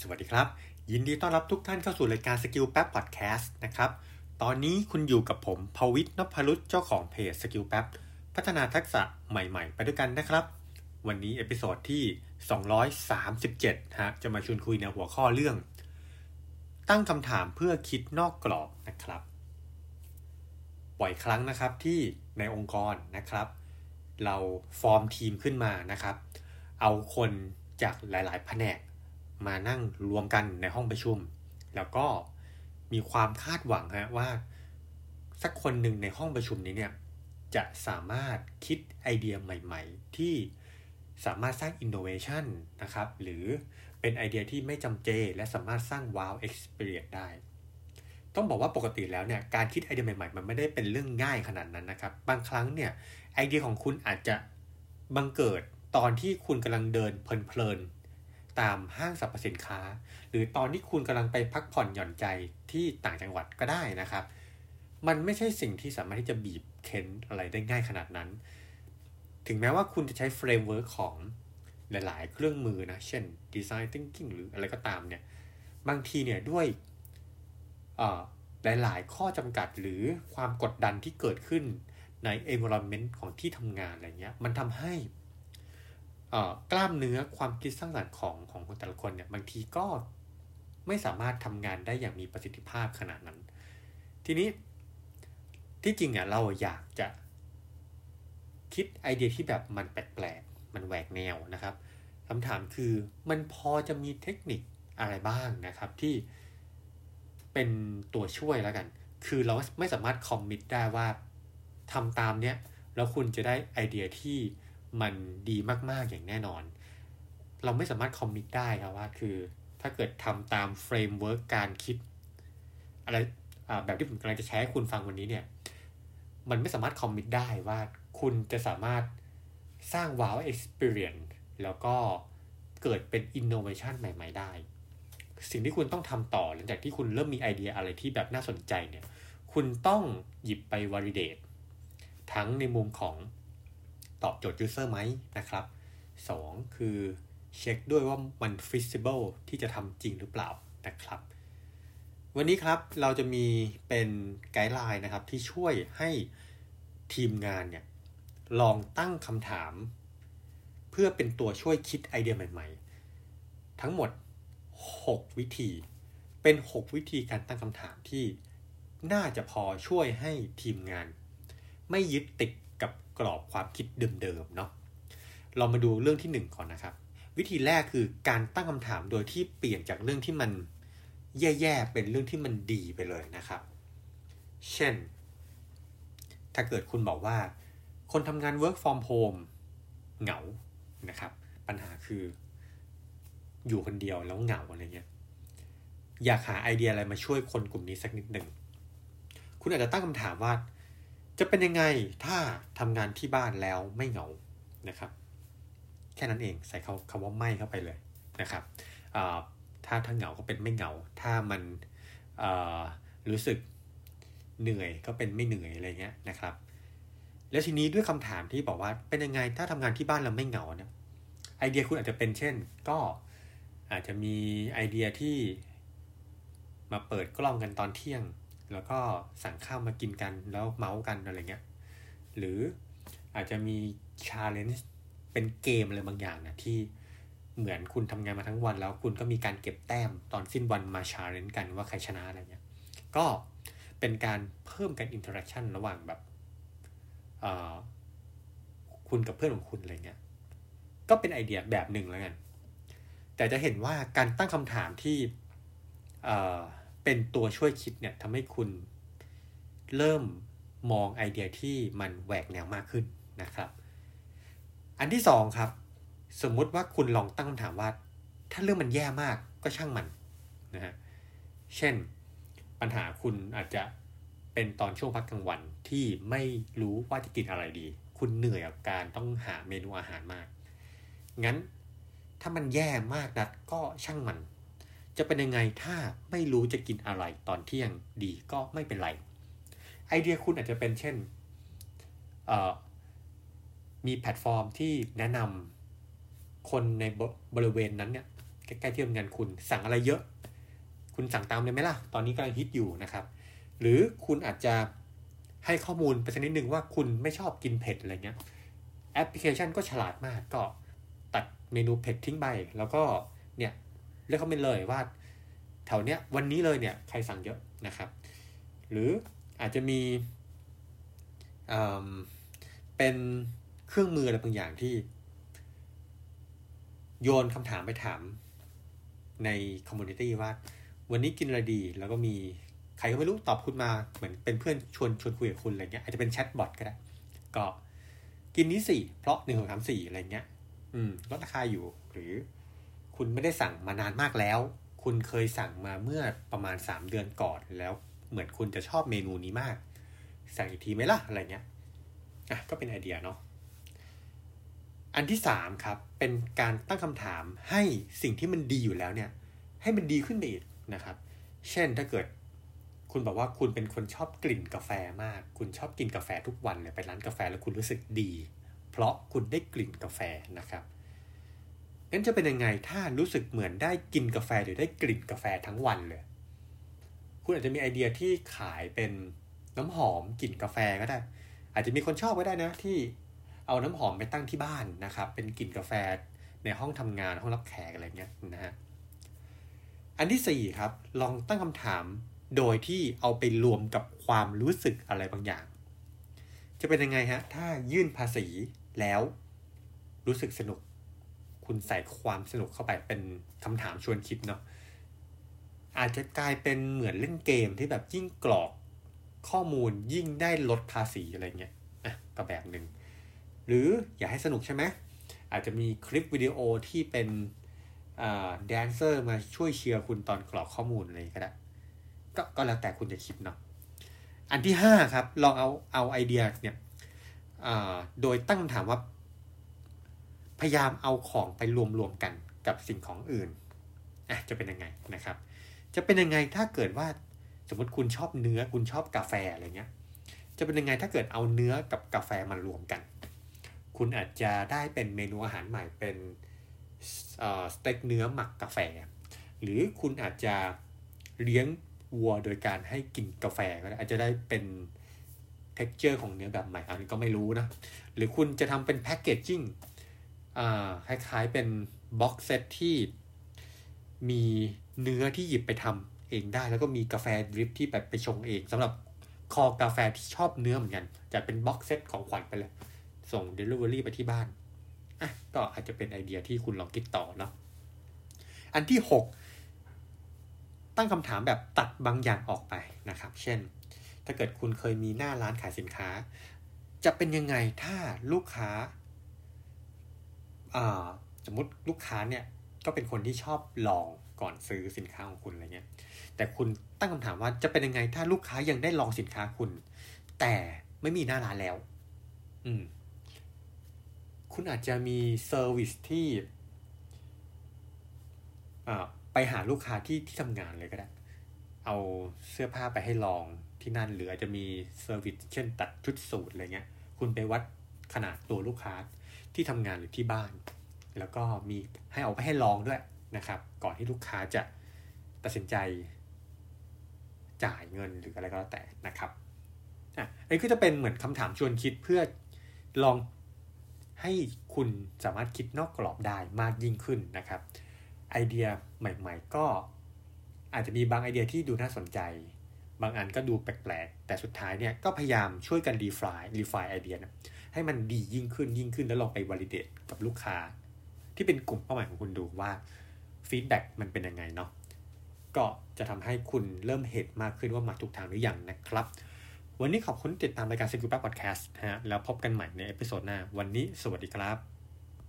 สวัสดีครับ ยินดีต้อนรับทุกท่านเข้าสู่รายการ Skill ปั๊บพอดแคสต์นะครับ ตอนนี้คุณอยู่กับผมภวิทนพรุตเจ้าของเพจ Skill ปั๊บพัฒนาทักษะใหม่ๆ ไปด้วยกันนะครับ วันนี้ episode ที่ 237ฮะจะมาชวนคุยในหัวข้อเรื่อง ตั้งคำถามเพื่อคิดนอกกรอบนะครับบ่อยครั้งนะครับที่ในองค์กรนะครับ เราฟอร์มทีมขึ้นมานะครับ เอาคนจากหลาย ๆ แผนก มานั่งรวมกันในห้องประชุม แล้วก็มีความคาดหวังฮะว่า สักคนหนึ่งในห้องประชุมนี้เนี่ยจะสามารถคิดไอเดียใหม่ ๆ ที่สามารถสร้างอินโนเวชันนะครับ หรือเป็นไอเดียที่ไม่จำเจ และสามารถสร้าง wow experience ได้ ต้องบอกว่าปกติแล้วเนี่ยการคิดไอเดียใหม่ ๆ มันไม่ได้เป็นเรื่องง่ายขนาดนั้นนะครับ บางครั้งเนี่ยไอเดียของคุณอาจจะบังเกิดตอนที่คุณกำลังเดินเพลิน ตามห้างสรรพสินค้า หรือตอนที่คุณกำลังไปพักผ่อนหย่อนใจที่ต่างจังหวัดก็ได้นะครับ มันไม่ใช่สิ่งที่สามารถที่จะบีบเค้นอะไรได้ง่ายขนาดนั้น ถึงแม้ว่าคุณจะใช้ framework ของหลาย ๆ เครื่องมือนะ เช่น Design Thinking หรืออะไรก็ตามเนี่ย บางทีเนี่ยด้วยหลาย ๆ ข้อจำกัดหรือความกดดันที่เกิดขึ้นใน environment ของที่ทำงานอะไรเงี้ย มันทำให้ กล้ามเนื้อความคิดสร้างสรรค์ของของคนแต่ละคนเนี่ยบางทีก็ไม่สามารถทำงานได้อย่างมีประสิทธิภาพขนาดนั้น ทีนี้ที่จริงอะเราอยากจะคิดไอเดียที่แบบมันแปลกๆ มันแหวกแนวนะครับคำถามคือมันพอจะมีเทคนิคอะไรบ้างนะครับที่เป็นตัวช่วยแล้วกัน คือเราไม่สามารถ commit ได้ว่าทำตามเนี้ยแล้วคุณจะได้ไอเดียที่ มันดีมากๆอย่างแน่นอน เราไม่สามารถ commit ได้ครับว่าคือถ้าเกิดทำตาม framework การคิด อะไรแบบที่ผมกำลังจะแชร์ให้คุณฟังวันนี้เนี่ย มันไม่สามารถ commit ได้ว่าคุณจะสามารถสร้าง wow experienceแล้วก็เกิดเป็นอินโนเวชันใหม่ ๆ ได้ สิ่งที่คุณต้องทำต่อหลังจากที่คุณเริ่มมีไอเดียอะไรที่แบบน่าสนใจเนี่ย คุณต้องหยิบไป validate ทั้งในมุมของ ตอบโจทย์ user ไหมนะครับ 2 คือเช็คด้วยว่ามัน feasible ที่จะทำจริงหรือเปล่านะครับ วันนี้ครับเราจะมีเป็น guideline นะครับที่ช่วยให้ทีมงานเนี่ยลองตั้งคำถาม เพื่อเป็นตัวช่วยคิดไอเดียใหม่ๆ ทั้งหมด 6 วิธี เป็น 6 วิธีการตั้งคำถามที่น่าจะพอช่วยให้ทีมงาน ไม่ยึดติด กรอบความคิดเดิมๆเนาะเรามาดูเรื่องที่ 1 ก่อนนะครับ วิธีแรกคือการตั้งคำถามโดยที่เปลี่ยนจากเรื่องที่มันแย่ๆเป็นเรื่องที่มันดีไปเลยนะครับ เช่น ถ้าเกิดคุณบอกว่า คนทำงาน work from home เหงานะครับ ปัญหาคือ อยู่คนเดียวแล้วเหงาอะไรเงี้ยอยากหาไอเดียอะไรมาช่วยคนกลุ่มนี้สักนิดหนึ่ง คุณอาจจะตั้งคำถามว่า จะเป็นยังไงถ้าทำงานที่บ้านแล้วไม่เหงานะครับ แค่นั้นเองใส่คำคำว่าไม่เข้าไปเลยนะครับถ้าถ้าเหงาก็เป็นไม่เหงา ถ้ามันรู้สึกเหนื่อยก็เป็นไม่เหนื่อยอะไรเงี้ยนะครับ แล้วทีนี้ด้วยคำถามที่บอกว่าเป็นยังไงถ้าทำงานที่บ้านเราไม่เหงาเนี่ยไอเดียคุณอาจจะเป็นเช่น ก็อาจจะมีไอเดียที่มาเปิดกล้องกันตอนเที่ยง แล้วก็สั่งข้าวมากินกันแล้วเมาท์กันอะไรเงี้ย หรืออาจจะมี challengeเป็นเกมอะไรบางอย่างนะที่เหมือนคุณทำงานมาทั้งวัน แล้วคุณก็มีการเก็บแต้มตอนสิ้นวันมา challenge กันว่าใครชนะอะไรเงี้ย ก็เป็นการเพิ่มการ interaction ระหว่างแบบคุณกับเพื่อนของคุณอะไรเงี้ย ก็เป็นไอเดียแบบหนึ่งแล้วกัน แต่จะเห็นว่าการตั้งคำถามที่ เป็นตัวช่วยคิดเนี่ยทำให้คุณเริ่มมองไอเดียที่มันแหวกแนวมากขึ้นนะครับ อันที่สองครับ สมมุติว่าคุณลองตั้งคำถามว่า ถ้าเรื่องมันแย่มากก็ช่างมันนะฮะเช่นปัญหาคุณอาจจะเป็นตอนช่วงพักกลางวันที่ไม่รู้ว่าจะกินอะไรดี คุณเหนื่อยกับการต้องหาเมนูอาหารมาก งั้นถ้ามันแย่มากนัดก็ช่างมัน จะเป็นยังไงถ้าไม่รู้จะกินอะไรตอนเที่ยงดีก็ไม่เป็นไร ไอเดียคุณอาจจะเป็นเช่น มีแพลตฟอร์มที่แนะนำคนในบริเวณนั้นเนี่ยใกล้ๆที่ทำงานคุณสั่งอะไรเยอะ คุณสั่งตามเลยไหมล่ะ ตอนนี้กำลังฮิตอยู่นะครับ หรือคุณอาจจะให้ข้อมูลไปสักนิดนึงว่าคุณไม่ชอบกินเผ็ดอะไรเงี้ยแอปพลิเคชันก็ฉลาดมากก็ตัดเมนูเผ็ดทิ้งไปแล้วก็ เนี่ยเลือกเขาเป็นเลยว่าแถวเนี้ยวันนี้เลยเนี่ยใครสั่งเยอะนะครับ หรืออาจจะมีเป็นเครื่องมืออะไรบางอย่างที่ โยนคำถามไปถามใน community ว่า วันนี้กินอะไรดีแล้วก็มีใครก็ไม่รู้ตอบคุณมาเหมือนเป็นเพื่อนชวนชวนคุยกับคุณอะไรเงี้ยอาจจะเป็นแชทบอทก็ได้ ก็กินนี้สี่เพราะหนึ่งสองสามสี่อะไรเงี้ย อืมลดราคาอยู่หรือ คุณไม่ได้สั่งมานานมากแล้ว คุณเคยสั่งมาเมื่อประมาณสามเดือนก่อนแล้ว เหมือนคุณจะชอบเมนูนี้มาก สั่งอีกทีไหมล่ะอะไรเงี้ยอะก็เป็นไอเดียเนาะอันที่สามครับเป็นการตั้งคำถามให้สิ่งที่มันดีอยู่แล้วเนี่ย ให้มันดีขึ้นไปอีกนะครับ เช่นถ้าเกิดคุณบอกว่าคุณเป็นคนชอบกลิ่นกาแฟมาก คุณชอบกินกาแฟทุกวันเลยไปร้านกาแฟแล้วคุณรู้สึกดี เพราะคุณได้กลิ่นกาแฟนะครับ งั้นจะเป็นยังไงถ้ารู้สึกเหมือนได้กินกาแฟหรือได้กลิ่นกาแฟทั้งวันเลย คุณอาจจะมีไอเดียที่ขายเป็นน้ำหอมกลิ่นกาแฟก็ได้ อาจจะมีคนชอบก็ได้นะที่เอาน้ำหอมไปตั้งที่บ้านนะครับ เป็นกลิ่นกาแฟในห้องทำงานห้องรับแขกอะไรเงี้ยนะฮะ อันที่สี่ครับ ลองตั้งคำถามโดยที่เอาไปรวมกับความรู้สึกอะไรบางอย่าง จะเป็นยังไงฮะ ถ้ายื่นภาษีแล้วรู้สึกสนุก คุณใส่ความสนุกเข้าไปเป็นคำถามชวนคิดเนาะอาจจะกลายเป็นเหมือนเล่นเกมที่แบบยิ่งกรอกข้อมูลยิ่งได้ลดภาษีอะไรเงี้ยอะก็แบบหนึ่งหรืออยากให้สนุกใช่ไหมอาจจะมีคลิปวิดีโอที่เป็นแดนเซอร์มาช่วยเชียร์คุณตอนกรอกข้อมูลอะไรก็ได้กก็แล้วแต่คุณจะคิดเนาะอันที่ห้าครับ ลองเอาเอาไอเดียเนี่ยโดยตั้งคำถามว่า พยายามเอาของไปรวมๆกันกับสิ่งของอื่นอะจะเป็นยังไงนะครับ จะเป็นยังไงถ้าเกิดว่าสมมติคุณชอบเนื้อคุณชอบกาแฟอะไรเงี้ย จะเป็นยังไงถ้าเกิดเอาเนื้อกับกาแฟมารวมกัน คุณอาจจะได้เป็นเมนูอาหารใหม่เป็นสเต็กเนื้อหมักกาแฟ หรือคุณอาจจะเลี้ยงวัวโดยการให้กินกาแฟก็ได้อาจจะได้เป็น t e x t อร์ของเนื้อแบบใหม่อันนี้ก็ไม่รู้นะ หรือคุณจะทำเป็น packaging คล้ายๆเป็น box set ที่มีเนื้อที่หยิบไปทำเองได้ แล้วก็มีกาแฟดริปที่แบบไปชงเองสำหรับคอกาแฟที่ชอบเนื้อเหมือนกัน จะเป็นบ็อกเซตของขวัญไปเลย ส่ง Delivery ไปที่บ้านอะก็อาจจะเป็นไอเดียที่คุณลองคิดต่อเนาะอันที่ 6 ตั้งคำถามแบบตัดบางอย่างออกไปนะครับ เช่น ถ้าเกิดคุณเคยมีหน้าร้านขายสินค้า จะเป็นยังไงถ้าลูกค้า สมมติลูกค้าเนี่ยก็เป็นคนที่ชอบลองก่อนซื้อสินค้าของคุณอะไรเงี้ย แต่คุณตั้งคำถามว่าจะเป็นยังไงถ้าลูกค้ายังได้ลองสินค้าคุณ แต่ไม่มีหน้าร้านแล้ว อืม คุณอาจจะมี service ที่ไปหาลูกค้าที่ที่ทำงานเลยก็ได้ เอาเสื้อผ้าไปให้ลองที่นั่นหรืออาจจะมี service เช่นตัดชุดสูทอะไรเงี้ย คุณไปวัดขนาดตัวลูกค้าที่ทำงานหรือที่บ้าน แล้วก็มีให้เอาไปให้ลองด้วยนะครับ ก่อนที่ลูกค้าจะตัดสินใจ จ่ายเงินหรืออะไรก็แล้วแต่นะครับอะอันนี้ก็จะเป็นเหมือนคำถามชวนคิดเพื่อลองให้คุณสามารถคิดนอกกรอบได้มากยิ่งขึ้นนะครับ ไอเดียใหม่ ๆ ก็อาจจะมีบางไอเดียที่ดูน่าสนใจ บางอันก็ดูแปลกๆ แต่สุดท้ายเนี่ยก็พยายามช่วยกัน refine refine ไอเดียนะให้มันดียิ่งขึ้นยิ่งขึ้นแล้วลองไป validate กับลูกค้า ที่เป็นกลุ่มเป้าหมายของคุณดูว่า feedback มันเป็นยังไงเนาะก็จะทำให้คุณเริ่มเห็นมากขึ้นว่ามาถูกทางหรือยังนะครับ วันนี้ขอบคุณติดตามรายการ Security Podcast นะฮะแล้วพบกันใหม่ใน episode หน้า วันนี้สวัสดีครับ